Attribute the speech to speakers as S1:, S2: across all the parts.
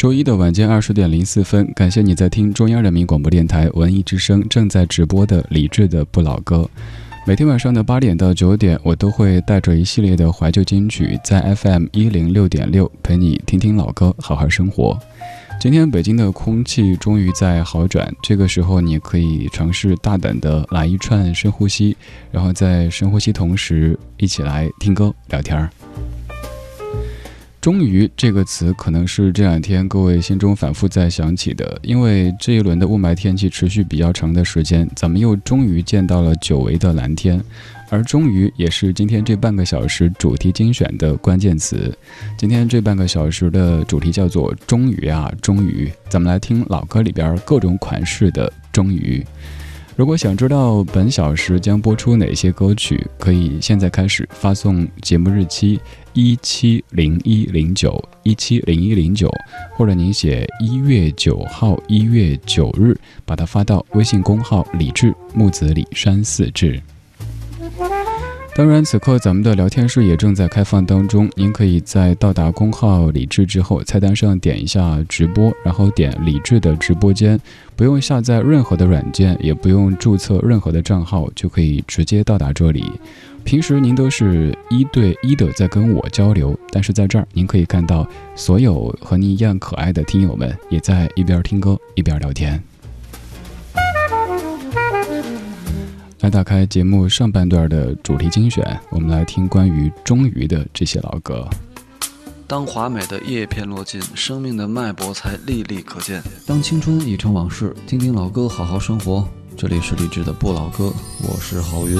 S1: 周一的晚间二十点零四分，感谢你在听中央人民广播电台文艺之声正在直播的李志的不老歌。每天晚上的八点到九点，我都会带着一系列的怀旧金曲，在 FM 一零六点六陪你听听老歌，好好生活。今天北京的空气终于在好转，这个时候你可以尝试大胆的来一串深呼吸，然后在深呼吸同时一起来听歌聊天儿。终于这个词可能是这两天各位心中反复在想起的，因为这一轮的雾霾天气持续比较长的时间，咱们又终于见到了久违的蓝天，而终于也是今天这半个小时主题精选的关键词。今天这半个小时的主题叫做“终于啊，终于”，咱们来听老歌里边各种款式的“终于”。如果想知道本小时将播出哪些歌曲，可以现在开始发送节目日期一七零一零九一七零一零九，或者您写一月九号一月九日，把它发到微信公号李志木子李山四志。当然，此刻咱们的聊天室也正在开放当中。您可以在到达公号李智之后，菜单上点一下直播，然后点李智的直播间，不用下载任何的软件，也不用注册任何的账号，就可以直接到达这里。平时您都是一对一的在跟我交流，但是在这儿您可以看到所有和您一样可爱的听友们也在一边听歌一边聊天。来打开节目上半段的主题精选，我们来听关于“终于”的这些老歌。
S2: 当华美的叶片落尽，生命的脉搏才历历可见。
S3: 当青春已成往事，听听老歌，好好生活。这里是励志的不老歌，我是郝云。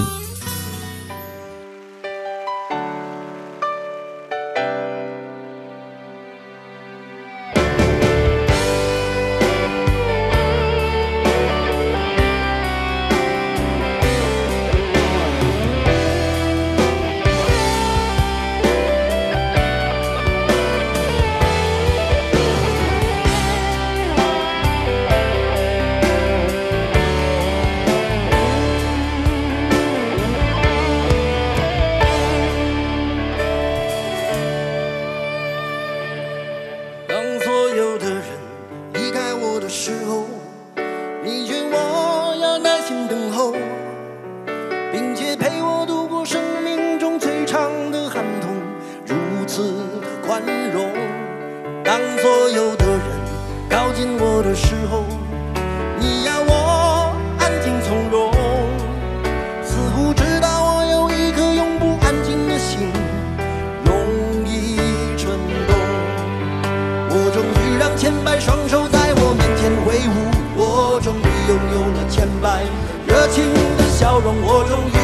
S3: 热情的笑容我终于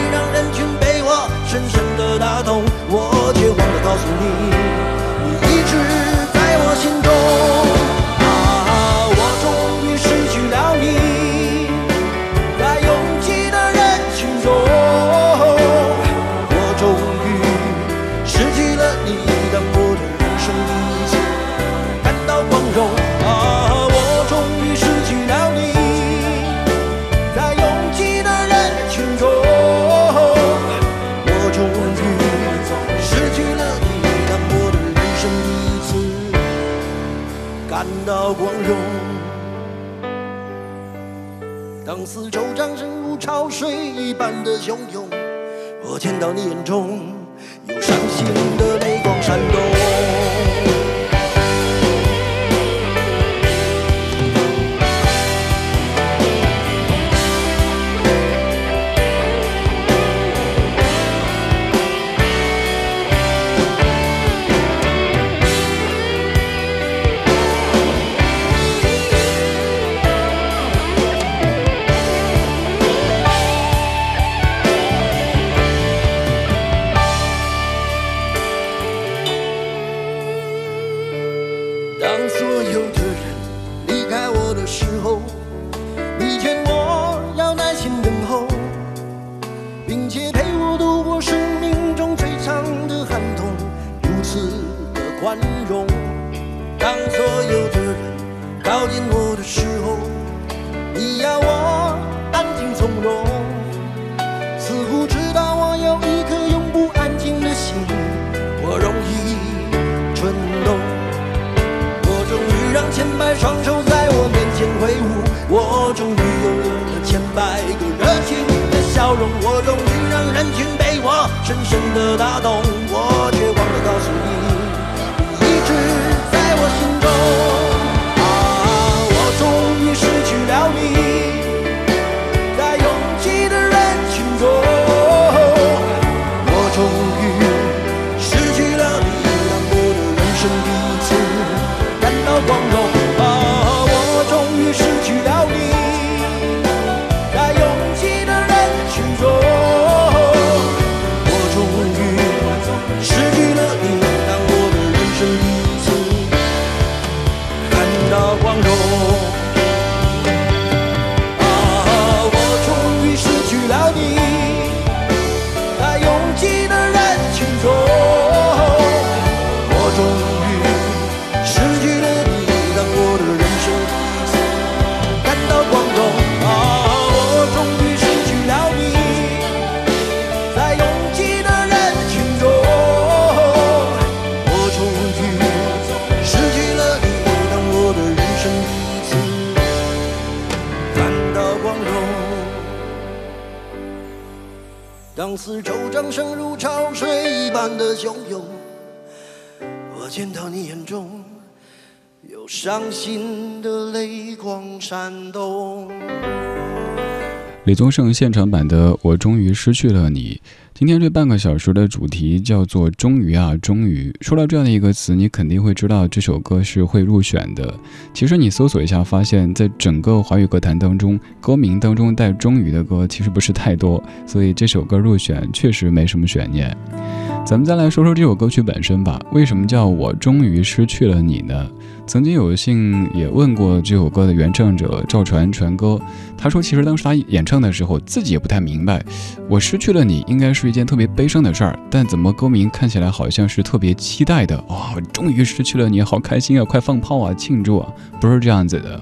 S3: 我见到你眼中伤心的泪光闪动。
S1: 李宗盛现场版的《我终于失去了你》。今天这半个小时的主题叫做“终于啊，终于”。说到这样的一个词，你肯定会知道这首歌是会入选的。其实你搜索一下，发现在整个华语歌坛当中，歌名当中带“终于”的歌其实不是太多，所以这首歌入选确实没什么悬念。咱们再来说说这首歌曲本身吧。为什么叫我终于失去了你呢？曾经有幸也问过这首歌的原唱者赵传传哥，他说其实当时他演唱的时候自己也不太明白，我失去了你应该是一件特别悲伤的事儿，但怎么歌名看起来好像是特别期待的哇、我终于失去了你，好开心啊，快放炮啊，庆祝啊，不是这样子的。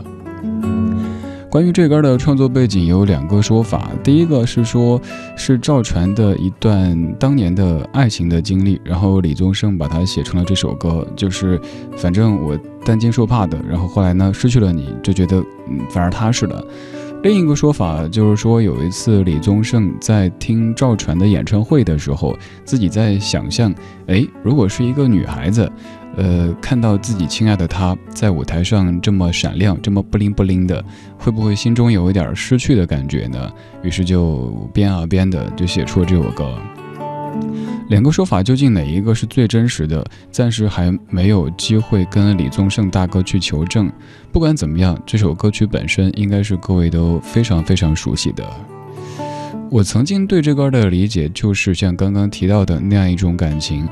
S1: 关于这歌的创作背景有两个说法，第一个是说，是赵传的一段当年的爱情的经历，然后李宗盛把它写成了这首歌，就是反正我担惊受怕的，然后后来呢失去了你，就觉得嗯反而踏实了。另一个说法就是说，有一次李宗盛在听赵传的演唱会的时候，自己在想象，哎，如果是一个女孩子。呃，看到自己亲爱的他在舞台上这么闪亮，这么不灵不灵的，会不会心中有一点失去的感觉呢？于是就编啊编的，就写出了这首歌。两个说法究竟哪一个是最真实的？暂时还没有机会跟李宗盛大哥去求证。不管怎么样，这首歌曲本身应该是各位都非常非常熟悉的。我曾经对这歌的理解就是像刚刚提到的那样一种感情。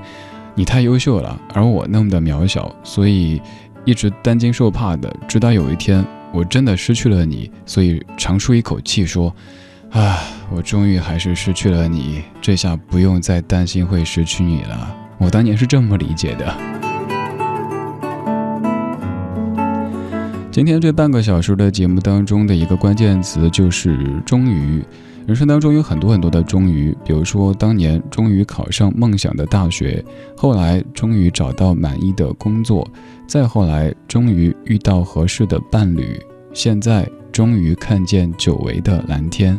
S1: 你太优秀了，而我那么的渺小，所以一直担惊受怕的。直到有一天，我真的失去了你，所以长舒一口气说：“啊，我终于还是失去了你，这下不用再担心会失去你了。”我当年是这么理解的。今天这半个小时的节目当中的一个关键词就是“终于”。人生当中有很多很多的终于，比如说当年终于考上梦想的大学，后来终于找到满意的工作，再后来终于遇到合适的伴侣，现在终于看见久违的蓝天。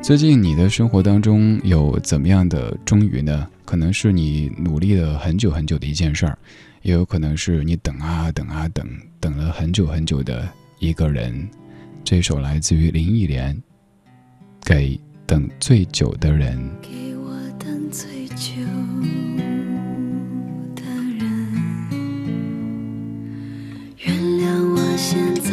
S1: 最近你的生活当中有怎么样的终于呢？可能是你努力了很久很久的一件事儿，也有可能是你等啊等啊等，等了很久很久的一个人。这首来自于林忆莲。给等最久的人，
S4: 给我等最久的人，原谅我现在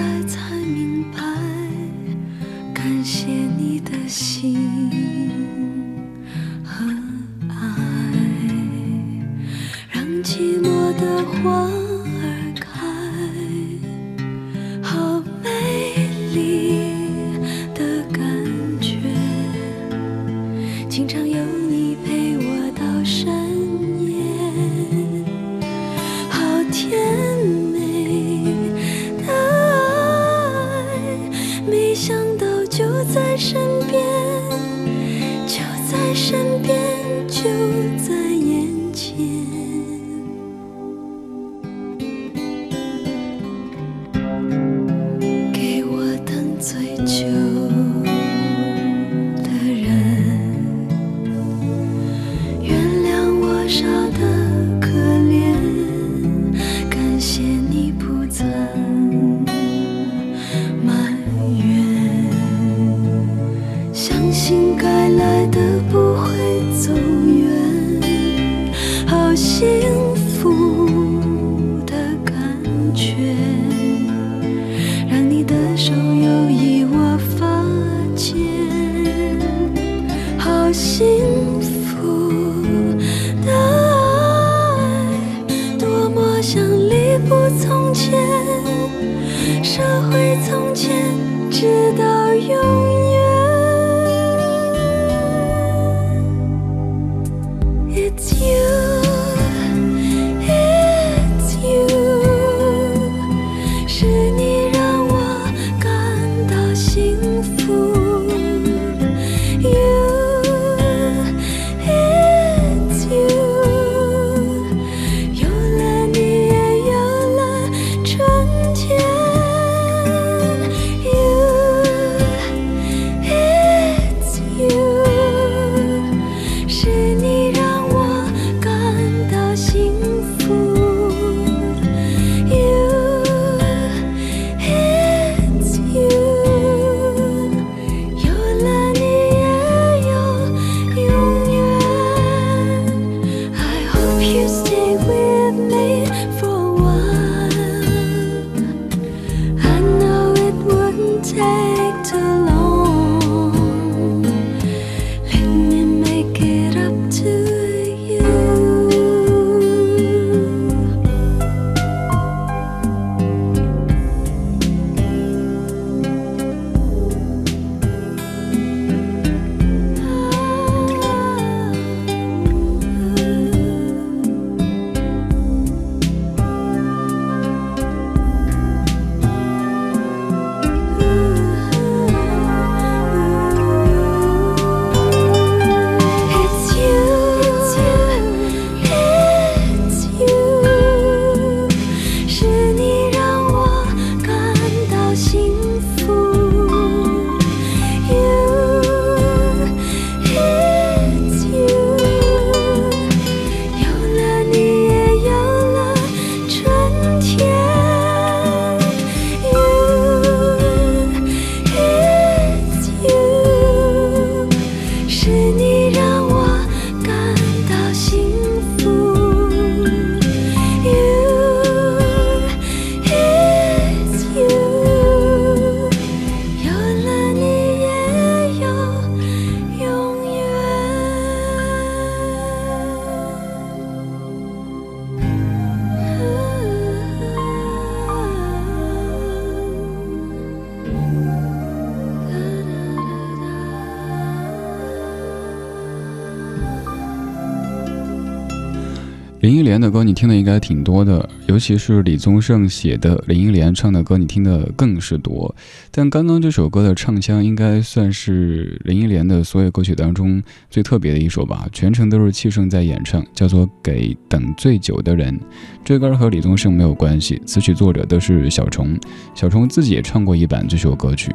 S1: 莲的歌你听的应该挺多的，尤其是李宗盛写的，林忆莲唱的歌你听的更是多。但刚刚这首歌的唱腔应该算是林忆莲的所有歌曲当中最特别的一首吧，全程都是气声在演唱，叫做《给等最久的人》。这歌和李宗盛没有关系，词曲作者都是小虫，小虫自己也唱过一版这首歌曲。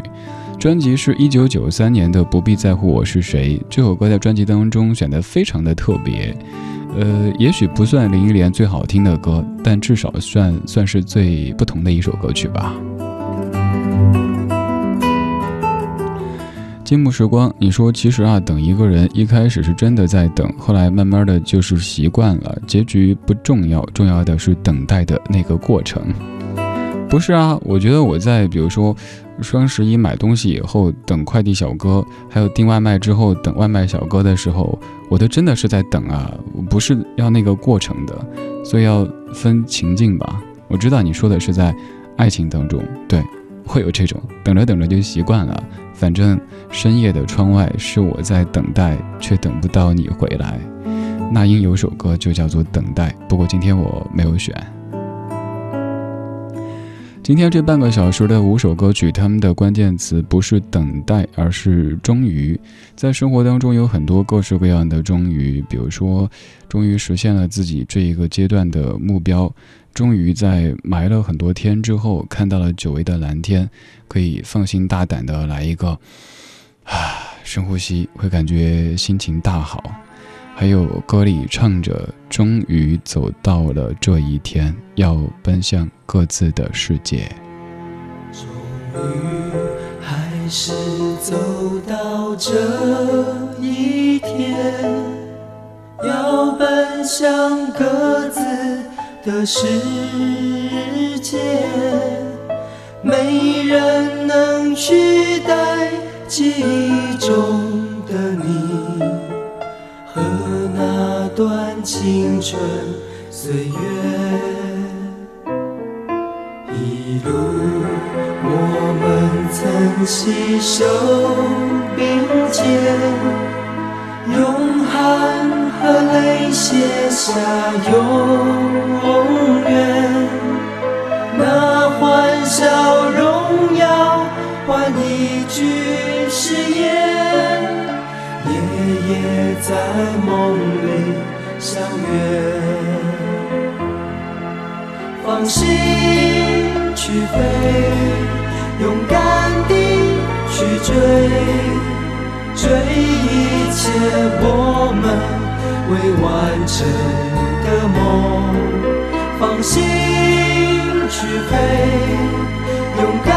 S1: 专辑是一九九三年的《不必在乎我是谁》，这首歌在专辑当中选的非常的特别。呃，也许不算林忆莲最好听的歌，但至少算算是最不同的一首歌曲吧。金木时光，你说其实啊，等一个人一开始是真的在等，后来慢慢的就是习惯了，结局不重要，重要的是等待的那个过程。不是啊，我觉得我在比如说双十一买东西以后，等快递小哥，还有订外卖之后等外卖小哥的时候，我都真的是在等啊，不是要那个过程的，所以要分情境吧。我知道你说的是在爱情当中，对，会有这种等着等着就习惯了，反正深夜的窗外是我在等待，却等不到你回来。那英有首歌就叫做《等待》，不过今天我没有选。今天这半个小时的五首歌曲，他们的关键词不是等待，而是终于。在生活当中有很多各式各样的终于，比如说，终于实现了自己这一个阶段的目标，终于在埋了很多天之后看到了久违的蓝天，可以放心大胆的来一个啊深呼吸，会感觉心情大好。还有歌里唱着，终于走到了这一天，要奔向各自的世界。
S5: 终于还是走到
S6: 这一天，要奔向各自的世界，没人能取代记忆中的你段青春岁月。一路我们曾携手并肩，用汗和泪写下永远。那欢笑荣耀换一句誓言，也在梦里相约。放心。去飞，勇敢地去追，追一切我们未完成的梦。放心去飞，勇敢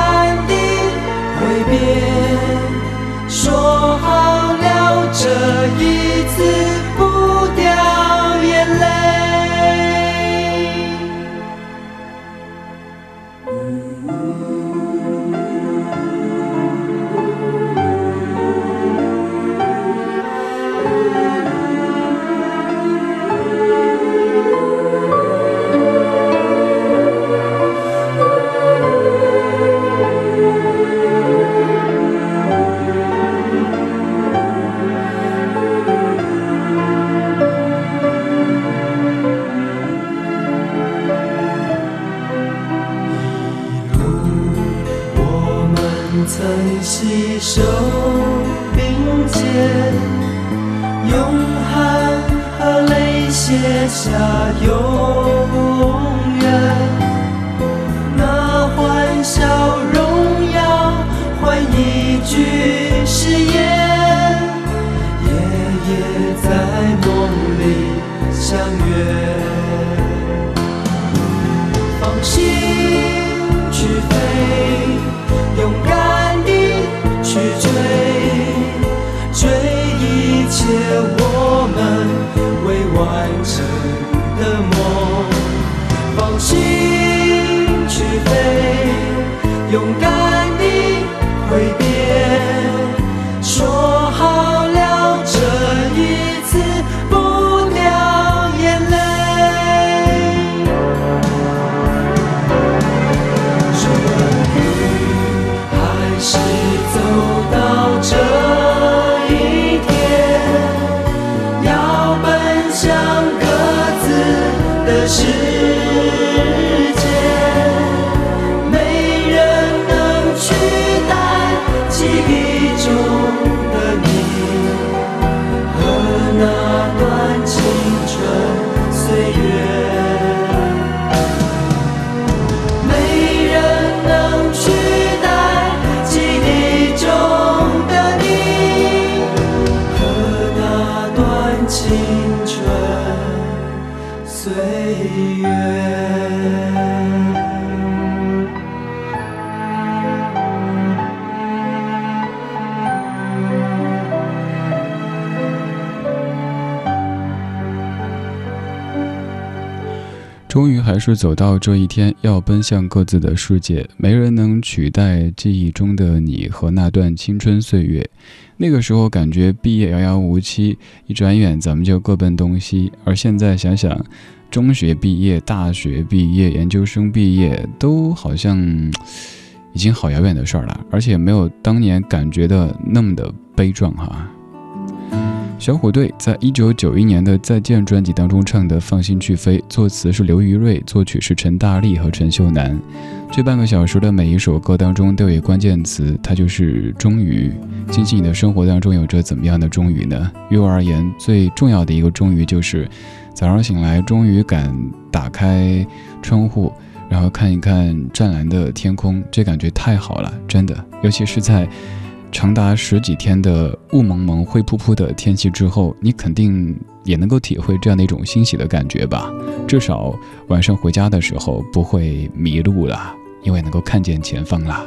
S1: 是走到这一天，要奔向各自的世界，没人能取代记忆中的你和那段青春岁月。那个时候感觉毕业遥遥无期，一转眼咱们就各奔东西。而现在想想，中学毕业、大学毕业、研究生毕业，都好像已经好遥远的事儿了，而且没有当年感觉的那么的悲壮哈。小虎队在一九九一年的《再见》专辑当中唱的《放心去飞》，作词是刘于瑞，作曲是陈大力和陈秀楠。这半个小时的每一首歌当中都有关键词，它就是“终于”。近期你的生活当中有着怎么样的终于呢？于我而言，最重要的一个终于就是早上醒来，终于敢打开窗户，然后看一看湛蓝的天空，这感觉太好了，真的，尤其是在。长达十几天的雾蒙蒙、灰扑扑的天气之后，你肯定也能够体会这样的一种欣喜的感觉吧？至少晚上回家的时候不会迷路了，因为能够看见前方了。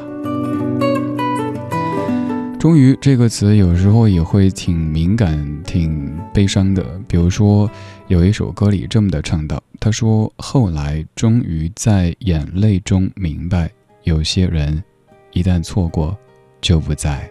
S1: 终于这个词有时候也会挺敏感、挺悲伤的。比如说，有一首歌里这么的唱到：“他说后来终于在眼泪中明白，有些人一旦错过，就不在。”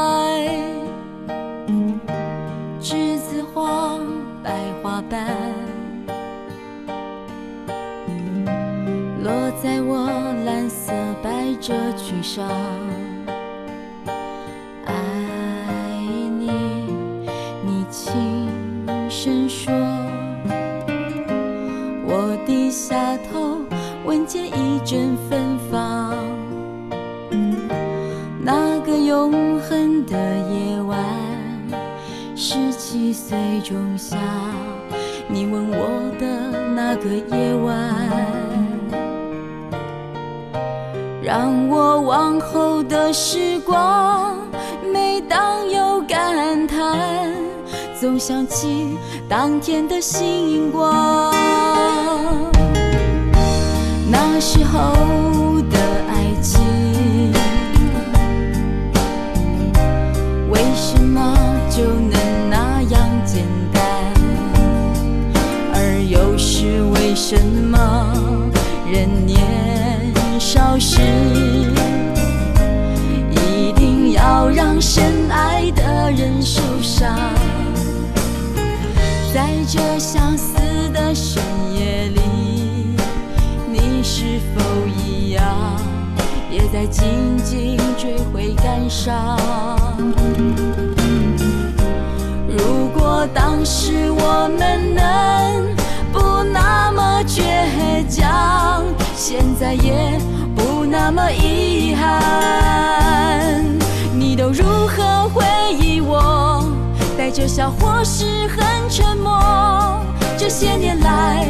S7: 甜的心。果当时我们能不那么倔强，现在也不那么遗憾。你都如何回忆我？带着笑或是很沉默。这些年来，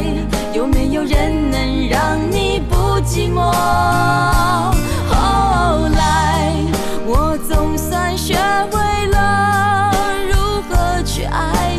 S7: 有没有人能让你不寂寞？后来，我总算学会了如何去爱，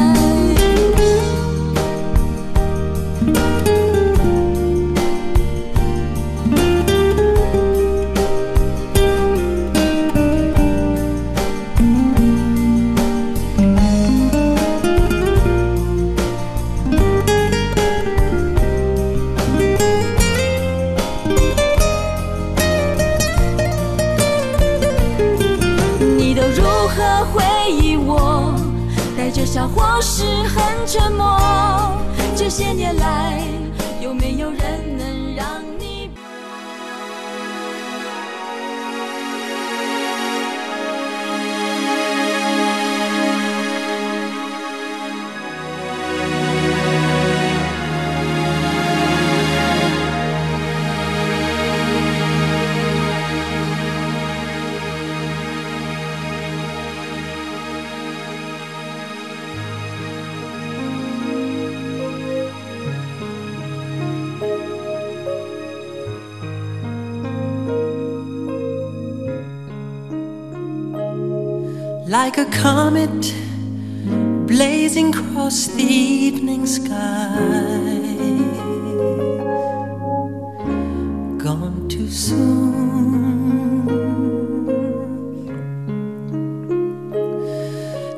S7: 这
S8: like a comet blazing across the evening sky. Gone too soon,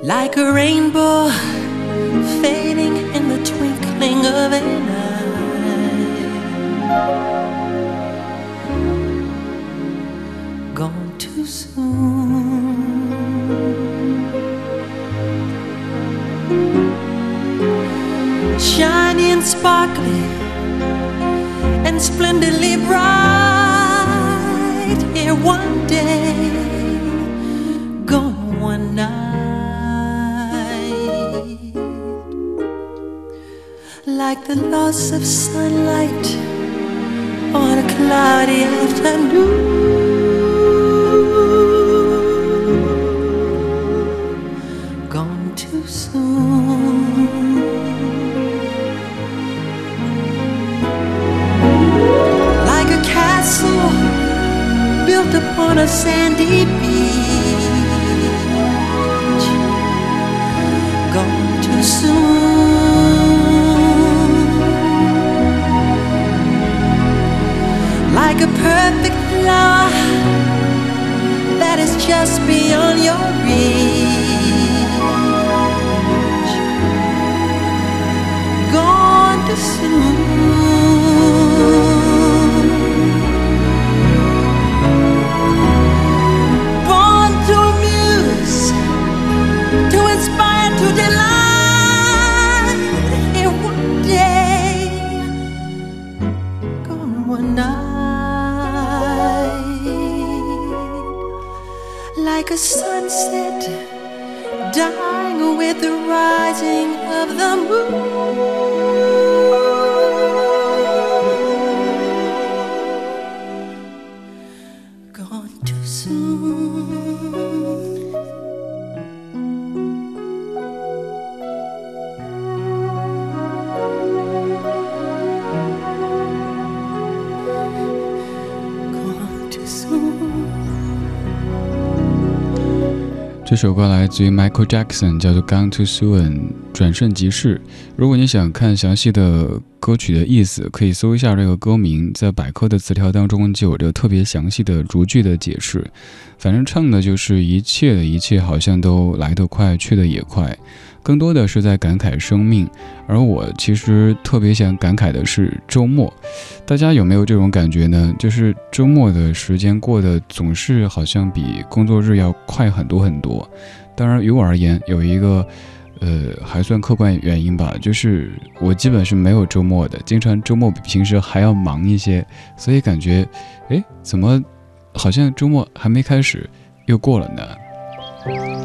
S8: like a rainbow splendidly bright. Here one day, gone one night. Like the loss of sunlight on a cloudy afternoon.
S1: 首歌来自于 Michael Jackson，叫做《Gone Too Soon》，转瞬即逝。如果你想看详细的歌曲的意思，可以搜一下这个歌名，在百科的词条当中就有着特别详细的逐句的解释。反正唱的就是一切的一切，好像都来得快，去得也快，更多的是在感慨生命。而我其实特别想感慨的是周末，大家有没有这种感觉呢？就是周末的时间过得总是好像比工作日要快很多很多。当然，于我而言，有一个呃还算客观原因吧，就是我基本是没有周末的，经常周末比平时还要忙一些，所以感觉，哎，怎么好像周末还没开始，又过了呢？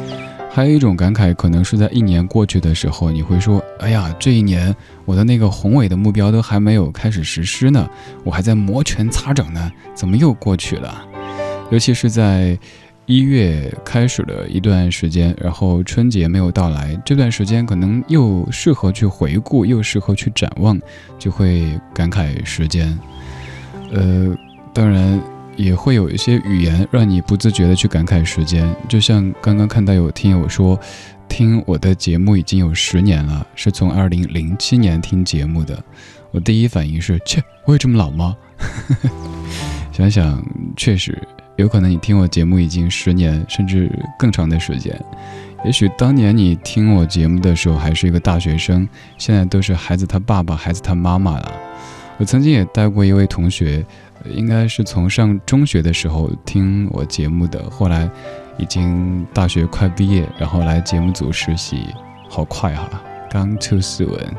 S1: 还有一种感慨，可能是在一年过去的时候，你会说：“哎呀，这一年我的那个宏伟的目标都还没有开始实施呢，我还在摩拳擦掌呢，怎么又过去了？”尤其是在一月开始的一段时间，然后春节没有到来，这段时间可能又适合去回顾，又适合去展望，就会感慨时间。呃，当然。也会有一些语言让你不自觉的去感慨时间，就像刚刚看到有听友说，听我的节目已经有十年了，是从二零零七年听节目的。我第一反应是，切，我有这么老吗？想想，确实有可能你听我节目已经十年甚至更长的时间。也许当年你听我节目的时候还是一个大学生，现在都是孩子他爸爸、孩子他妈妈了。我曾经也带过一位同学。应该是从上中学的时候听我节目的，后来已经大学快毕业，然后来节目组实习，好快哈，刚 too soon。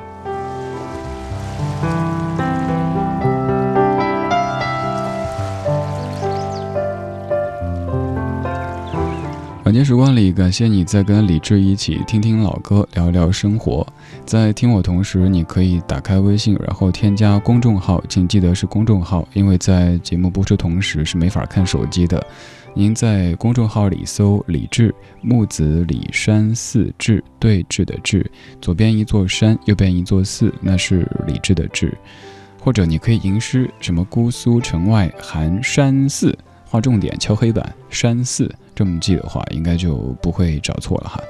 S1: 晚间时光里，感谢你在跟李志一起听听老歌，聊聊生活。在听我同时，你可以打开微信，然后添加公众号，请记得是公众号，因为在节目播出同时是没法看手机的。您在公众号里搜“李志木子李山寺志对峙的志”，左边一座山，右边一座寺，那是李志的志。或者你可以吟诗，什么姑苏城外寒山寺，划重点，敲黑板，山寺。这么记的话，应该就不会找错了哈。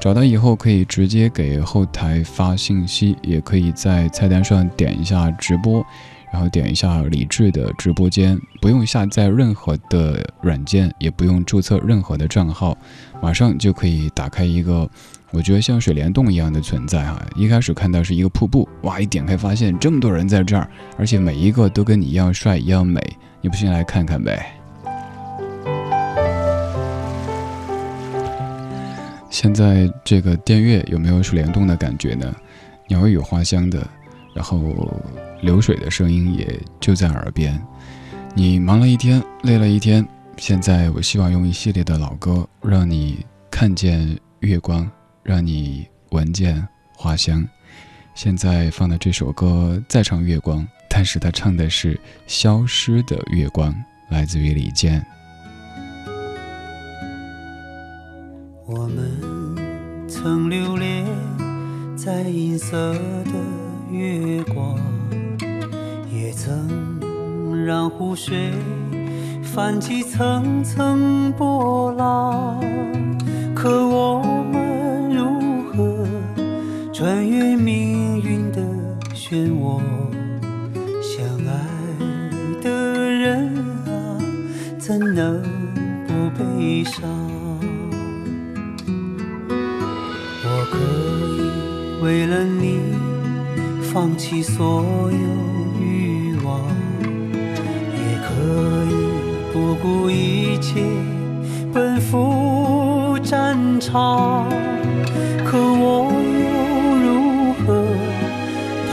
S1: 找到以后可以直接给后台发信息，也可以在菜单上点一下直播，然后点一下李智的直播间，不用下载任何的软件，也不用注册任何的账号，马上就可以打开一个，我觉得像水帘洞一样的存在哈。一开始看到是一个瀑布，哇，一点开发现这么多人在这儿，而且每一个都跟你一样帅一样美，你不信来看看呗。现在这个电乐有没有水帘洞的感觉呢？鸟语花香的，然后流水的声音也就在耳边。你忙了一天，累了一天，现在我希望用一系列的老歌，让你看见月光，让你闻见花香。现在放的这首歌再唱月光，但是他唱的是消失的月光，来自于李健。
S6: 我们曾留恋在银色的月光，也曾。让湖水泛起层层波浪，可我们如何穿越命运的漩涡？相爱的人啊，怎能不悲伤？为了你放弃所有欲望。也可以不顾一切奔赴战场，可我又如何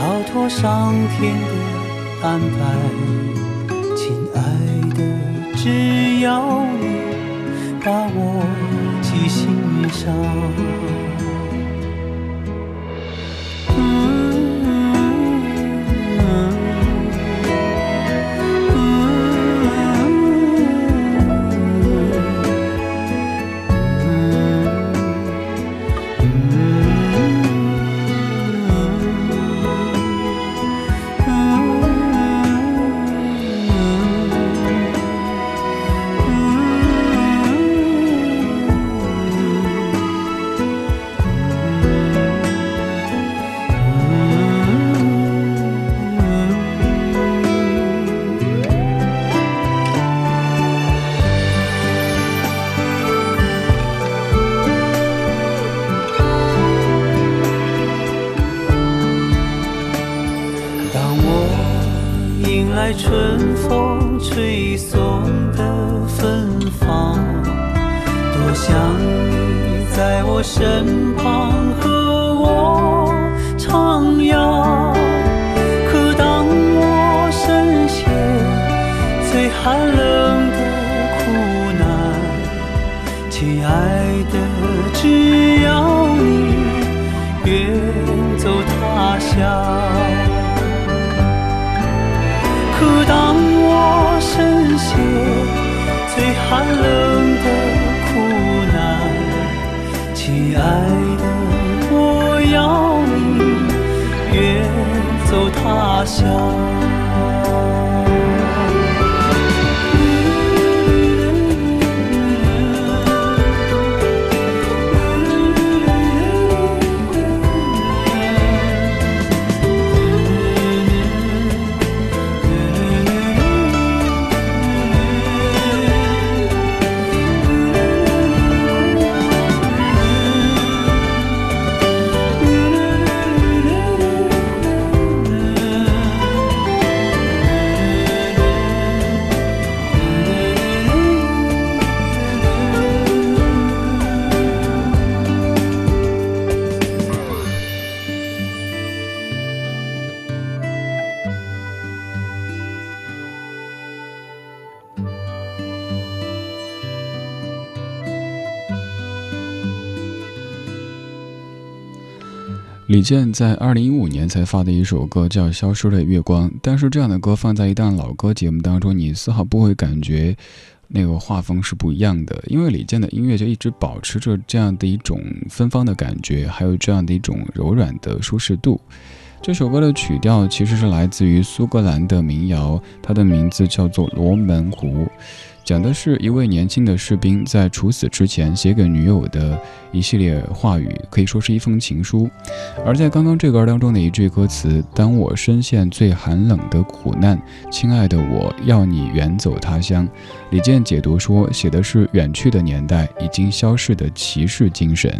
S6: 逃脱上天的安排？亲爱的，只要你把我记心上。他乡。
S1: 李健在二零一五年才发的一首歌叫《消失的月光》，但是这样的歌放在一档老歌节目当中，你丝毫不会感觉那个画风是不一样的，因为李健的音乐就一直保持着这样的一种芬芳的感觉，还有这样的一种柔软的舒适度。这首歌的曲调其实是来自于苏格兰的民谣，它的名字叫做《罗门湖》。讲的是一位年轻的士兵在处死之前写给女友的一系列话语，可以说是一封情书。而在刚刚这歌当中的一句歌词：“当我深陷最寒冷的苦难，亲爱的，我要你远走他乡。”李健解读说，写的是远去的年代，已经消逝的骑士精神。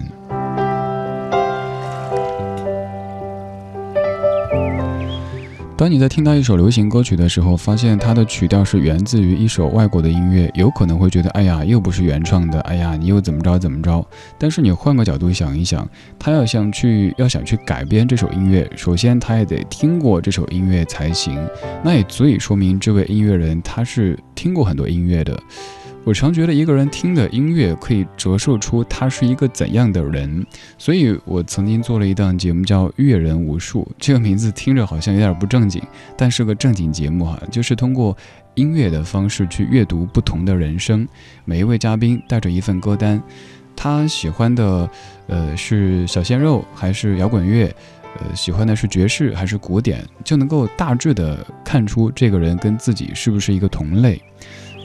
S1: 当你在听到一首流行歌曲的时候，发现它的曲调是源自于一首外国的音乐，有可能会觉得，哎呀，又不是原创的，哎呀，你又怎么着怎么着。但是你换个角度想一想，他要想去要想去改编这首音乐，首先他也得听过这首音乐才行，那也足以说明这位音乐人他是听过很多音乐的。我常觉得一个人听的音乐可以折射出他是一个怎样的人，所以我曾经做了一档节目叫《阅人无数》，这个名字听着好像有点不正经，但是个正经节目哈，就是通过音乐的方式去阅读不同的人生。每一位嘉宾带着一份歌单，他喜欢的呃是小鲜肉还是摇滚乐，呃喜欢的是爵士还是古典，就能够大致的看出这个人跟自己是不是一个同类。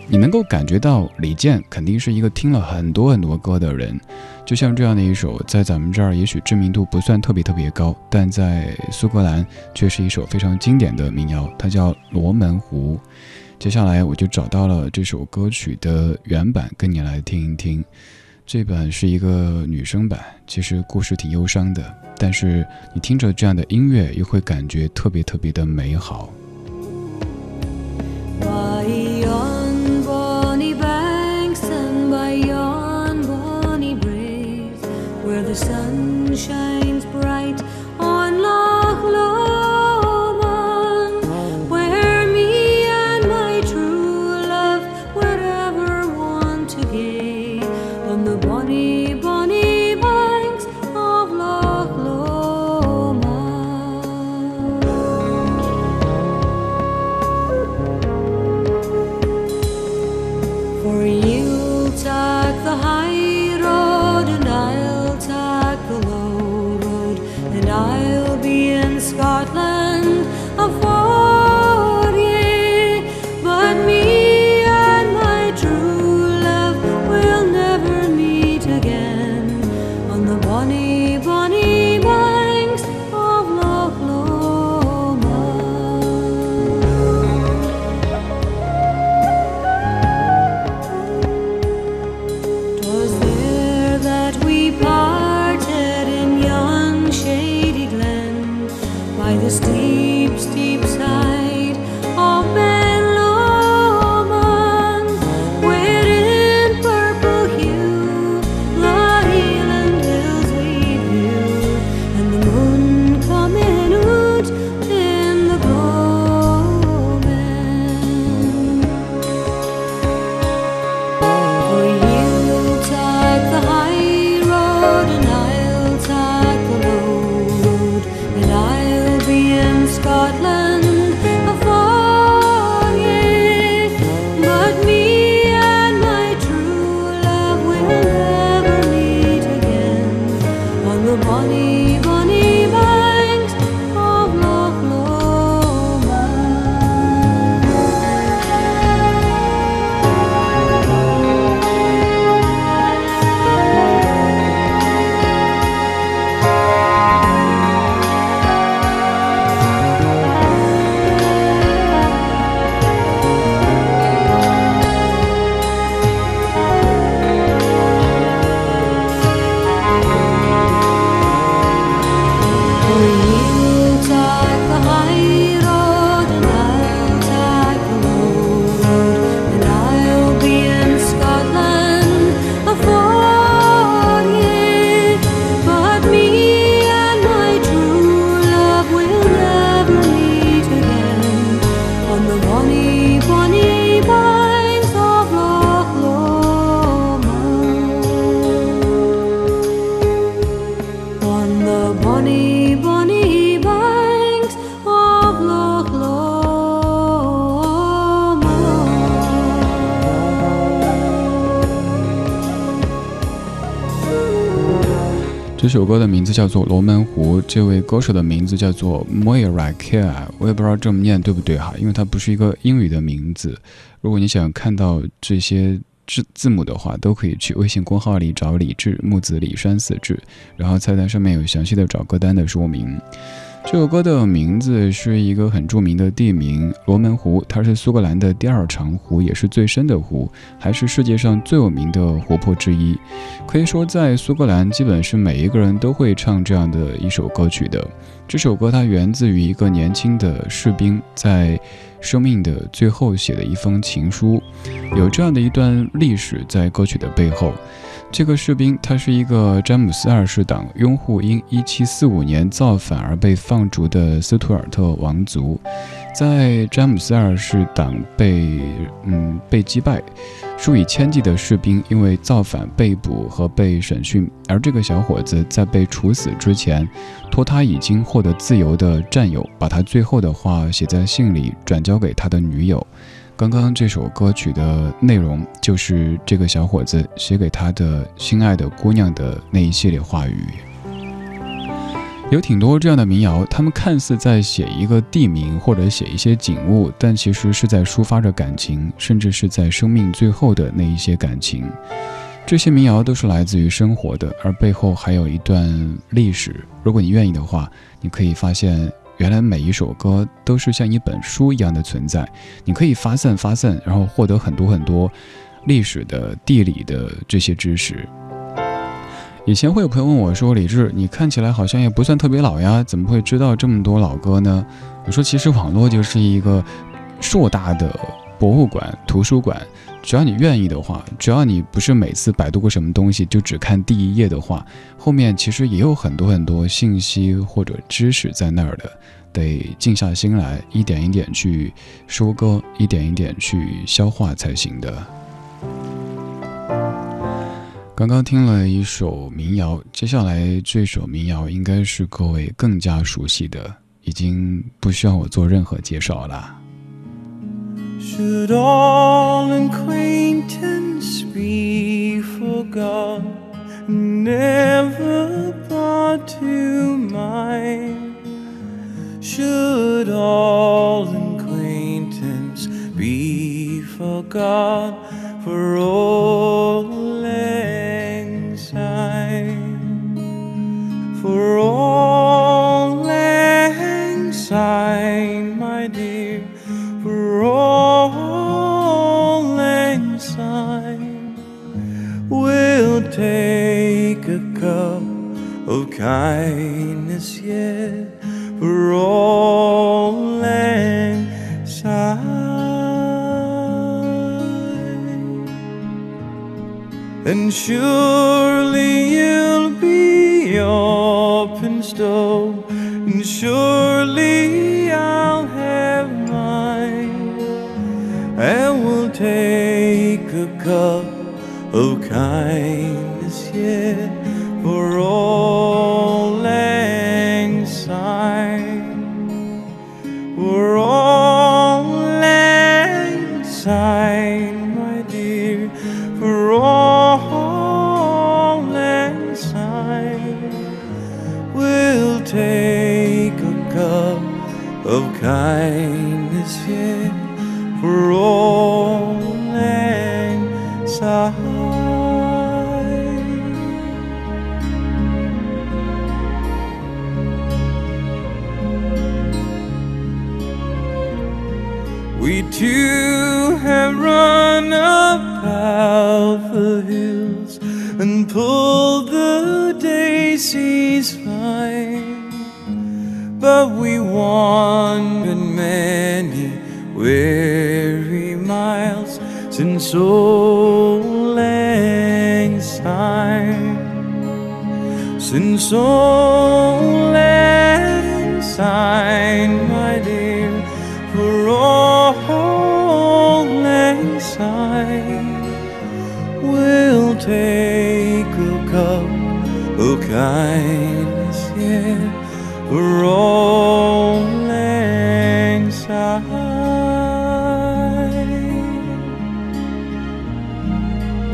S1: 你能够感觉到李健肯定是一个听了很多很多歌的人，就像这样的一首，在咱们这儿也许知名度不算特别特别高，但在苏格兰却是一首非常经典的民谣，它叫《罗门湖》。接下来我就找到了这首歌曲的原版，跟你来听一听。这版是一个女生版，其实故事挺忧伤的，但是你听着这样的音乐，又会感觉特别特别的美好。
S9: sun sunshine.
S1: 这首歌的名字叫做《龙门湖》，这位歌手的名字叫做 Moira Care，我也不知道这么念对不对哈，因为它不是一个英语的名字。如果你想看到这些字字母的话，都可以去微信公号里找李志木子李山四志，然后菜单上面有详细的找歌单的说明。这首歌的名字是一个很著名的地名——罗门湖，它是苏格兰的第二长湖，也是最深的湖，还是世界上最有名的湖泊之一。可以说，在苏格兰，基本是每一个人都会唱这样的一首歌曲的。这首歌它源自于一个年轻的士兵在生命的最后写的一封情书，有这样的一段历史在歌曲的背后。这个士兵，他是一个詹姆斯二世党拥护因1745年造反而被放逐的斯图尔特王族。在詹姆斯二世党被嗯被击败，数以千计的士兵因为造反被捕和被审讯，而这个小伙子在被处死之前，托他已经获得自由的战友，把他最后的话写在信里，转交给他的女友。刚刚这首歌曲的内容，就是这个小伙子写给他的心爱的姑娘的那一系列话语。有挺多这样的民谣，他们看似在写一个地名或者写一些景物，但其实是在抒发着感情，甚至是在生命最后的那一些感情。这些民谣都是来自于生活的，而背后还有一段历史。如果你愿意的话，你可以发现。原来每一首歌都是像一本书一样的存在，你可以发散发散，然后获得很多很多历史的、地理的这些知识。以前会有朋友问我说：“李志，你看起来好像也不算特别老呀，怎么会知道这么多老歌呢？”我说：“其实网络就是一个硕大的博物馆、图书馆，只要你愿意的话，只要你不是每次百度过什么东西就只看第一页的话，后面其实也有很多很多信息或者知识在那儿的。”得静下心来，一点一点去收割，一点一点去消化才行的。刚刚听了一首民谣，接下来这首民谣应该是各位更加熟悉的，已经不需要我做任何介绍了。
S5: Should all acquaintance be forgot, never brought to mind? Should all acquaintance be forgot for all lang syne? For all lang syne. Syne, we'll take a cup of kindness yet for all side. And surely you'll be up and stove, and surely I'll have mine, and we'll take a cup of kindness yet for all lang syne. We're all lang syne, my dear, for all lang syne. We'll take a cup of kindness half the hills and pulled the daisies fine, but we wandered many weary miles since old lang syne, since old kindness yet for all lang.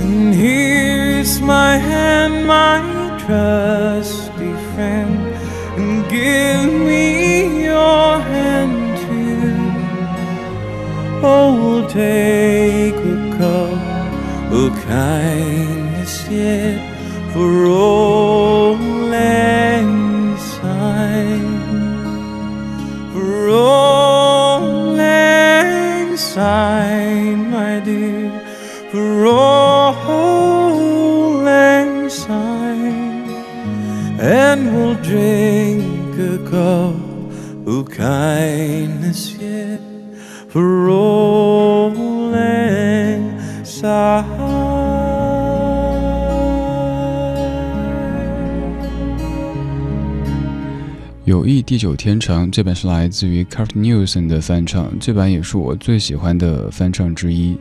S5: And here's my hand, my trusty friend, and give me your hand too. Oh, we'll take a cup of kindness yet for all
S1: 友谊地久天长，这版是来自于 Kurt Newson 的翻唱，这版也是我最喜欢的翻唱之一。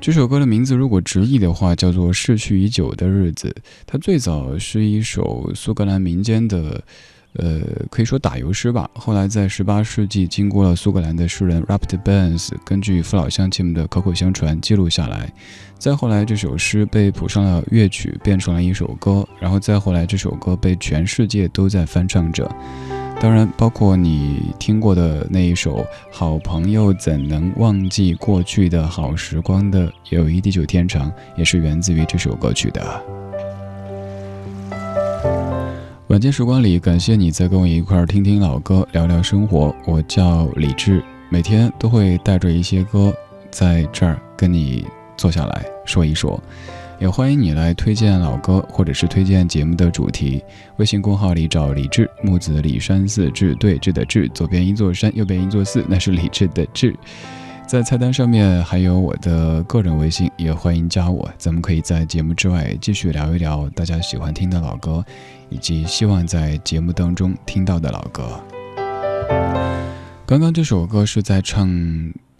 S1: 这首歌的名字如果直译的话，叫做《逝去已久的日子》。它最早是一首苏格兰民间的，呃，可以说打油诗吧。后来在十八世纪，经过了苏格兰的诗人 Robert Burns 根据父老乡亲们的口口相传记录下来。再后来，这首诗被谱上了乐曲，变成了一首歌。然后再后来，这首歌被全世界都在翻唱着。当然，包括你听过的那一首《好朋友怎能忘记过去的好时光》的“友谊地久天长”，也是源自于这首歌曲的。晚间时光里，感谢你在跟我一块儿听听老歌，聊聊生活。我叫李志，每天都会带着一些歌在这儿跟你坐下来说一说。也欢迎你来推荐老歌，或者是推荐节目的主题。微信公号里找李志，木子李山寺志，对志的志，左边一座山，右边一座寺，那是李志的志。在菜单上面还有我的个人微信，也欢迎加我。咱们可以在节目之外继续聊一聊大家喜欢听的老歌，以及希望在节目当中听到的老歌。刚刚这首歌是在唱。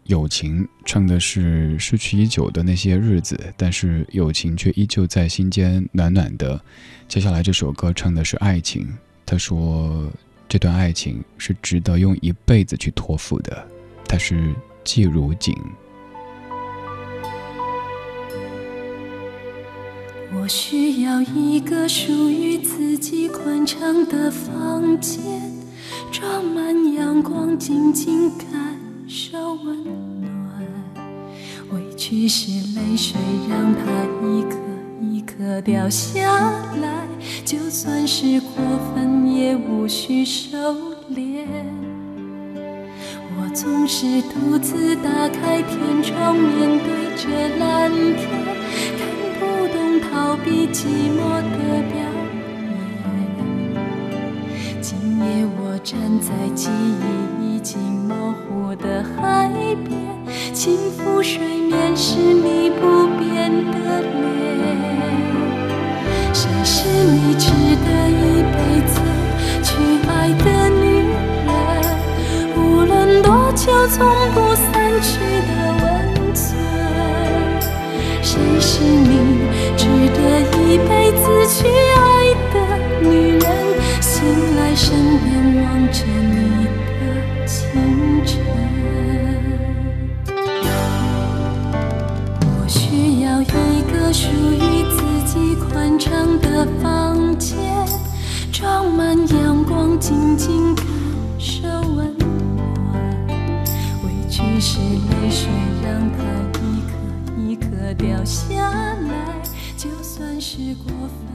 S1: 友情唱的是失去已久的那些日子，但是友情却依旧在心间暖暖的。接下来这首歌唱的是爱情，他说这段爱情是值得用一辈子去托付的。他是季如锦。
S4: 我需要一个属于自己宽敞的房间，装满阳光，静静感受温暖，委屈是泪水，让它一颗一颗掉下来。就算是过分，也无需收。总是独自打开天窗，面对着蓝天，看不懂逃避寂寞的表演。今夜我站在记忆已经模糊的海边，轻抚水面是你不变的脸。谁是你值得一辈子去爱的女？就，从不散去的温存。谁是你值得一辈子去爱的女人？醒来身边望着你的清晨。我需要一个属于自己宽敞的房间，装满阳光，静静感是泪水，让它一颗一颗掉下来。就算是过分。